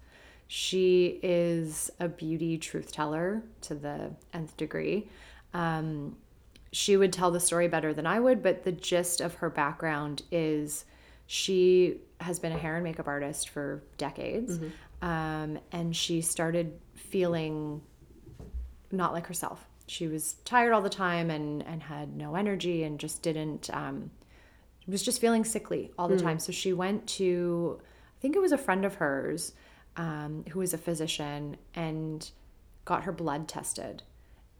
She is a beauty truth teller to the nth degree. Um, she would tell the story better than I would, but the gist of her background is she has been a hair and makeup artist for decades. Um, and she started feeling not like herself. She was tired all the time and, and had no energy and just didn't, um, was just feeling sickly all the time. So she went to, I think it was a friend of hers um, who was a physician and got her blood tested.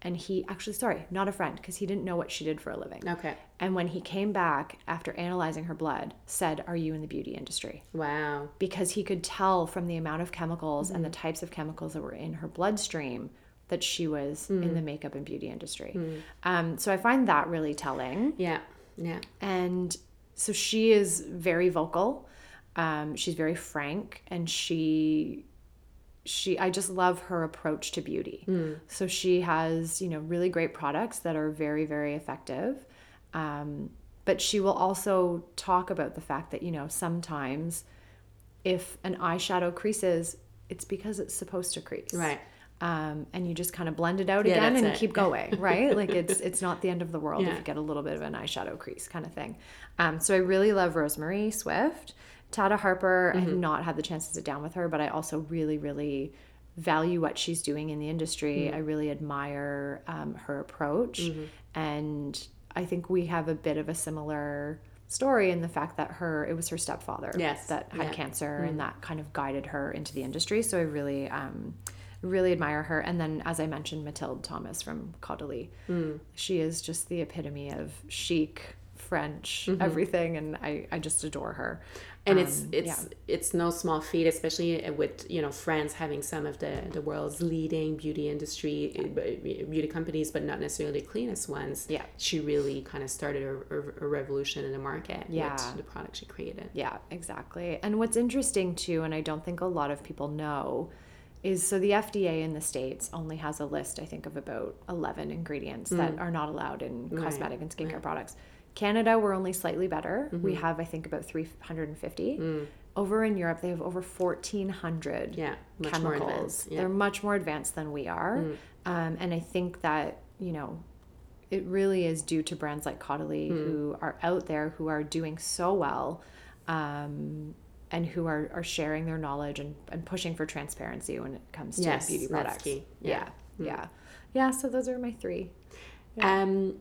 And he actually, sorry, not a friend, because he didn't know what she did for a living. okay. And when he came back after analyzing her blood, said, Are you in the beauty industry? Wow. Because he could tell from the amount of chemicals and the Mm-hmm. types of chemicals that were in her bloodstream that she was in Mm. the makeup and beauty industry. Um, so I find that really telling. Yeah. Yeah. And so she is very vocal. Um, she's very frank, and she she I just love her approach to beauty. So she has you know really great products that are very very effective. Um, but she will also talk about the fact that you know sometimes if an eyeshadow creases, it's because it's supposed to crease Right. um, and you just kind of blend it out Yeah, again and it. keep going, [laughs] right? like it's it's not the end of the world Yeah. if you get a little bit of an eyeshadow crease kind of thing. Um, so I really love Rose-Marie Swift. Tata Harper, I have Mm-hmm. not had the chance to sit down with her, but I also really, really value what she's doing in the industry. Mm-hmm. I really admire um, her approach, and I think we have a bit of a similar story in the fact that her it was her stepfather Yes. that had Yeah. Mm-hmm. cancer and that kind of guided her into the industry so i really um really admire her and then as i mentioned mathilde thomas from caudalie Mm. she is just the epitome of chic french Mm-hmm. everything and i i just adore her and it's Um, it's yeah. it's no small feat especially with you know france having some of the the world's leading beauty industry uh, beauty companies but not necessarily the cleanest ones Yeah. she really kind of started a, a, a revolution in the market Yeah. with the product she created Yeah, exactly. And what's interesting too, and I don't think a lot of people know, is so the FDA in the States only has a list, I think, of about 11 ingredients that are not allowed in cosmetic and skincare products. Canada, we're only slightly better. We have, I think, about 350. Over in Europe, they have over 1,400 Yeah, much more chemicals. yeah. They're much more advanced than we are. Um, and I think that, you know, it really is due to brands like Caudalie who are out there, who are doing so well, um, and who are, are sharing their knowledge and, and pushing for transparency when it comes to Yes, beauty that's products. key. Yeah. Yeah. Yeah. yeah. So those are my three. um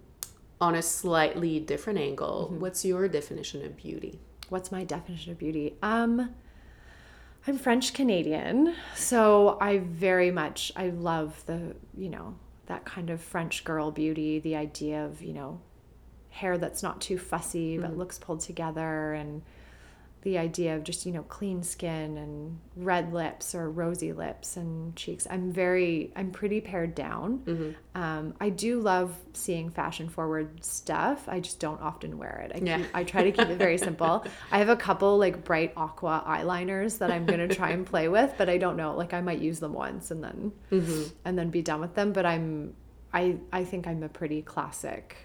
on a slightly different angle Mm-hmm. what's your definition of beauty What's my definition of beauty? Um, I'm French Canadian, so I very much I love the you know that kind of French girl beauty. The idea of you know hair that's not too fussy but looks pulled together, and the idea of just you know clean skin and red lips or rosy lips and cheeks. I'm very I'm pretty pared down. Um, I do love seeing fashion forward stuff. I just don't often wear it. I Yeah. keep, I try to keep it very simple. [laughs] I have a couple like bright aqua eyeliners that I'm gonna try and play with, but I don't know. Like I might use them once and then and then be done with them. But I'm I I think I'm a pretty classic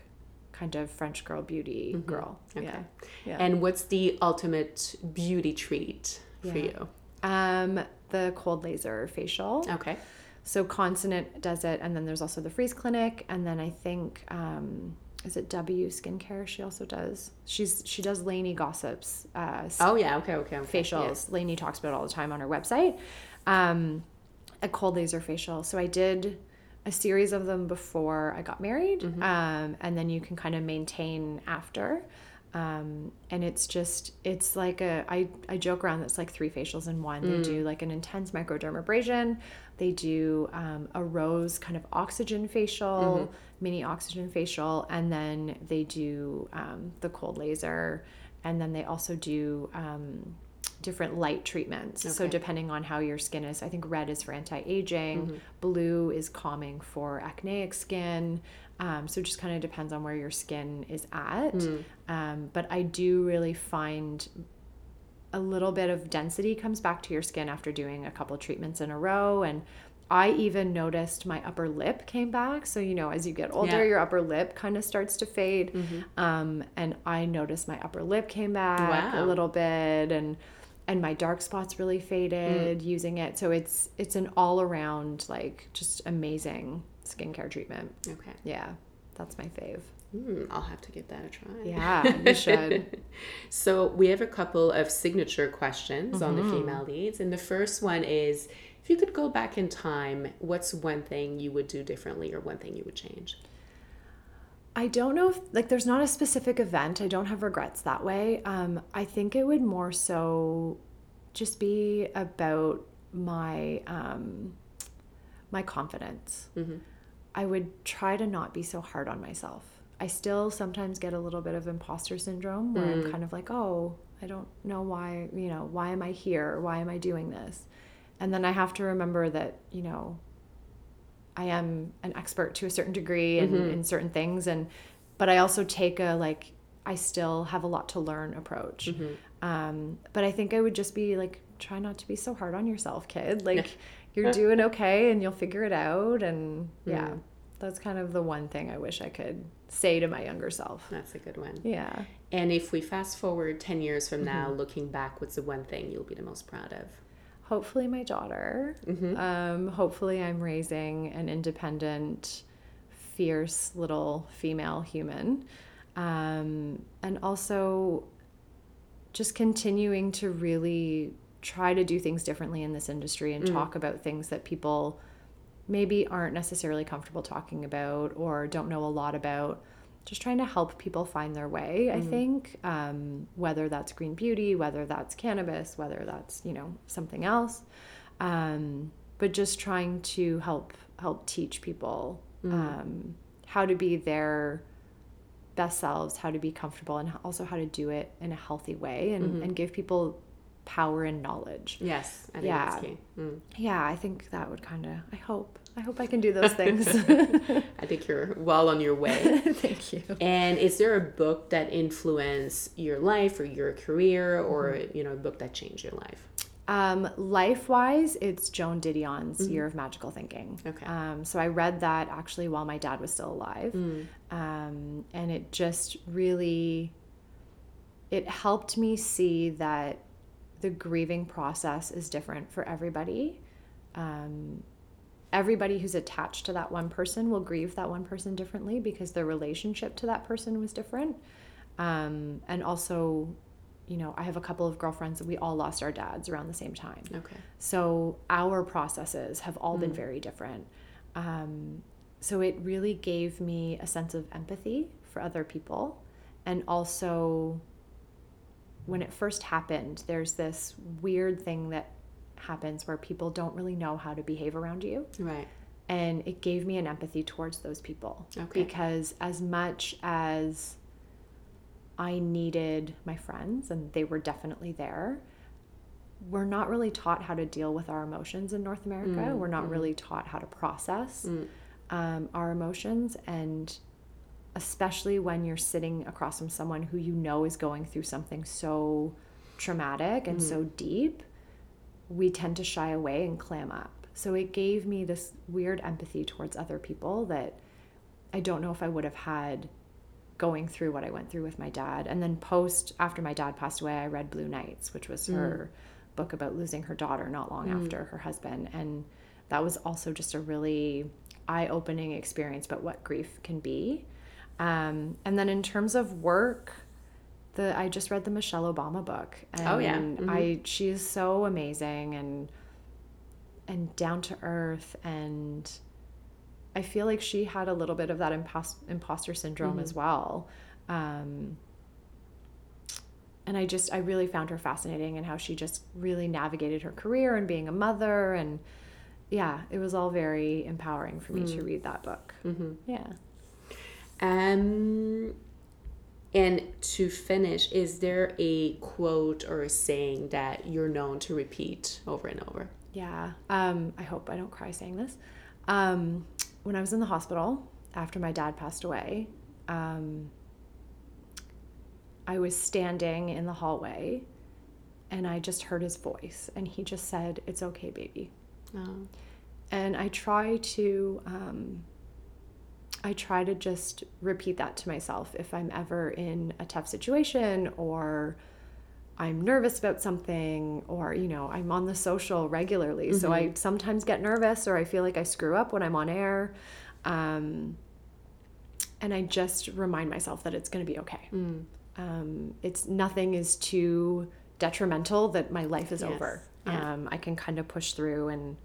kind of French girl beauty girl. Yeah. Yeah. and what's the ultimate beauty treat for Yeah. you Um, the cold laser facial. okay So Consonant does it, and then there's also the Freeze Clinic, and then I think um, is it W Skincare? She also does. She's she does Lainey Gossip's uh, oh yeah okay okay, okay. facials. Lainey talks about it all the time on her website. Um, a cold laser facial. So I did a series of them before I got married, um, and then you can kind of maintain after. Um, and it's just it's like a I, I joke around that's like three facials in one. They do like an intense microdermabrasion. They do um, a rose kind of oxygen facial, mini oxygen facial, and then they do um, the cold laser, and then they also do um, different light treatments. So depending on how your skin is, I think red is for anti-aging, blue is calming for acneic skin. Um, so it just kind of depends on where your skin is at. Um, but I do really find a little bit of density comes back to your skin after doing a couple treatments in a row and I even noticed my upper lip came back. So, you know, as you get older, Yeah. your upper lip kind of starts to fade. Um, and I noticed my upper lip came back Wow. a little bit and and my dark spots really faded using it. So it's it's an all around like just amazing skincare treatment. okay Yeah. That's my fave. Hmm, i'll have to give that a try Yeah, you should. [laughs] So we have a couple of signature questions on Mm-hmm. the female leads, and the first one is: if you could go back in time, what's one thing you would do differently, or one thing you would change? I don't know if like there's not a specific event. I don't have regrets that way. Um, I think it would more so just be about my um, my confidence. I would try to not be so hard on myself. I still sometimes get a little bit of imposter syndrome where I'm kind of like, oh, I don't know why, you know, why am I here? Why am I doing this? And then I have to remember that, you know, I am an expert to a certain degree in, in certain things and but I also take a like I still have a lot to learn approach. Um, but I think I would just be like try not to be so hard on yourself, kid. Like you're doing okay and you'll figure it out and yeah. That's kind of the one thing I wish I could say to my younger self. That's a good one. Yeah. And if we fast forward ten years from now, Mm-hmm. looking back, what's the one thing you'll be the most proud of? Hopefully my daughter. Um, hopefully i'm raising an independent fierce little female human. Um, and also just continuing to really try to do things differently in this industry and talk about things that people maybe aren't necessarily comfortable talking about or don't know a lot about just trying to help people find their way i think um, whether that's green beauty whether that's cannabis whether that's you know something else um, but just trying to help help teach people um, how to be their best selves, how to be comfortable, and also how to do it in a healthy way and, Mm-hmm. and give people power and knowledge. Yes, I think Yeah. that's key. Mm. Yeah, I think that would kind of, I hope, I hope I can do those [laughs] things. [laughs] I think you're well on your way. [laughs] Thank you. and is there a book that influenced your life or your career or you know a book that changed your life? Um, life wise, it's Joan Didion's Year of Magical Thinking. Okay. Um, so I read that actually while my dad was still alive. Um, and it just really it helped me see that the grieving process is different for everybody. Um, everybody who's attached to that one person will grieve that one person differently because their relationship to that person was different. Um, and also, you know, I have a couple of girlfriends that we all lost our dads around the same time. Okay. So our processes have all been very different. Um, so it really gave me a sense of empathy for other people. And also, when it first happened, there's this weird thing that happens where people don't really know how to behave around you. Right. And it gave me an empathy towards those people. Okay. Because as much as I needed my friends, and they were definitely there, we're not really taught how to deal with our emotions in North America. Mm, we're not mm. really taught how to process mm. um, our emotions. And especially when you're sitting across from someone who you know is going through something so traumatic and so deep, we tend to shy away and clam up. So it gave me this weird empathy towards other people that I don't know if I would have had going through what I went through with my dad. And then post after my dad passed away, I read Blue Nights, which was her book about losing her daughter not long after her husband. And that was also just a really eye-opening experience about what grief can be. Um, and then in terms of work, the I just read the Michelle Obama book. And Oh, yeah. Mhm. I she is so amazing and and down to earth and I feel like she had a little bit of that impos- imposter syndrome as well. Um, and I just, I really found her fascinating and how she just really navigated her career and being a mother. And yeah, it was all very empowering for me to read that book. Mm-hmm. Yeah. Um, and to finish, is there a quote or a saying that you're known to repeat over and over? Yeah. Um, I hope I don't cry saying this. Um, when I was in the hospital after my dad passed away, um, I was standing in the hallway and I just heard his voice and he just said, It's okay, baby. Oh. And I try to, um, I try to just repeat that to myself if I'm ever in a tough situation or I'm nervous about something or, you know, I'm on the social regularly. So I sometimes get nervous or I feel like I screw up when I'm on air. Um, and I just remind myself that it's going to be okay. Um, it's nothing is too detrimental that my life is Yes. over. Yeah. Um, I can kind of push through and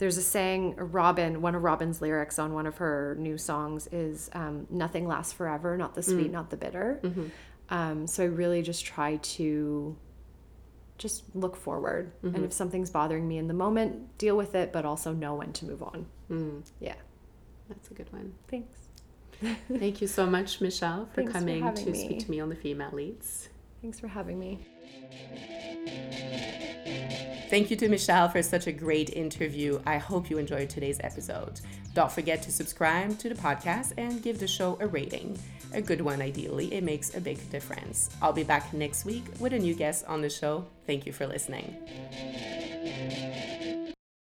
there's a saying robin one of robin's lyrics on one of her new songs is um, nothing lasts forever not the sweet not the bitter. Um, so i really just try to just look forward. And if something's bothering me in the moment deal with it but also know when to move on. Mm, yeah. That's a good one. thanks. [laughs] Thank you so much, Michelle, for Thanks coming having to me. speak to me on the Female Leads. thanks for having me Thank you to Michelle for such a great interview. I hope you enjoyed today's episode. Don't forget to subscribe to the podcast and give the show a rating. A good one, ideally. It makes a big difference. I'll be back next week with a new guest on the show. Thank you for listening.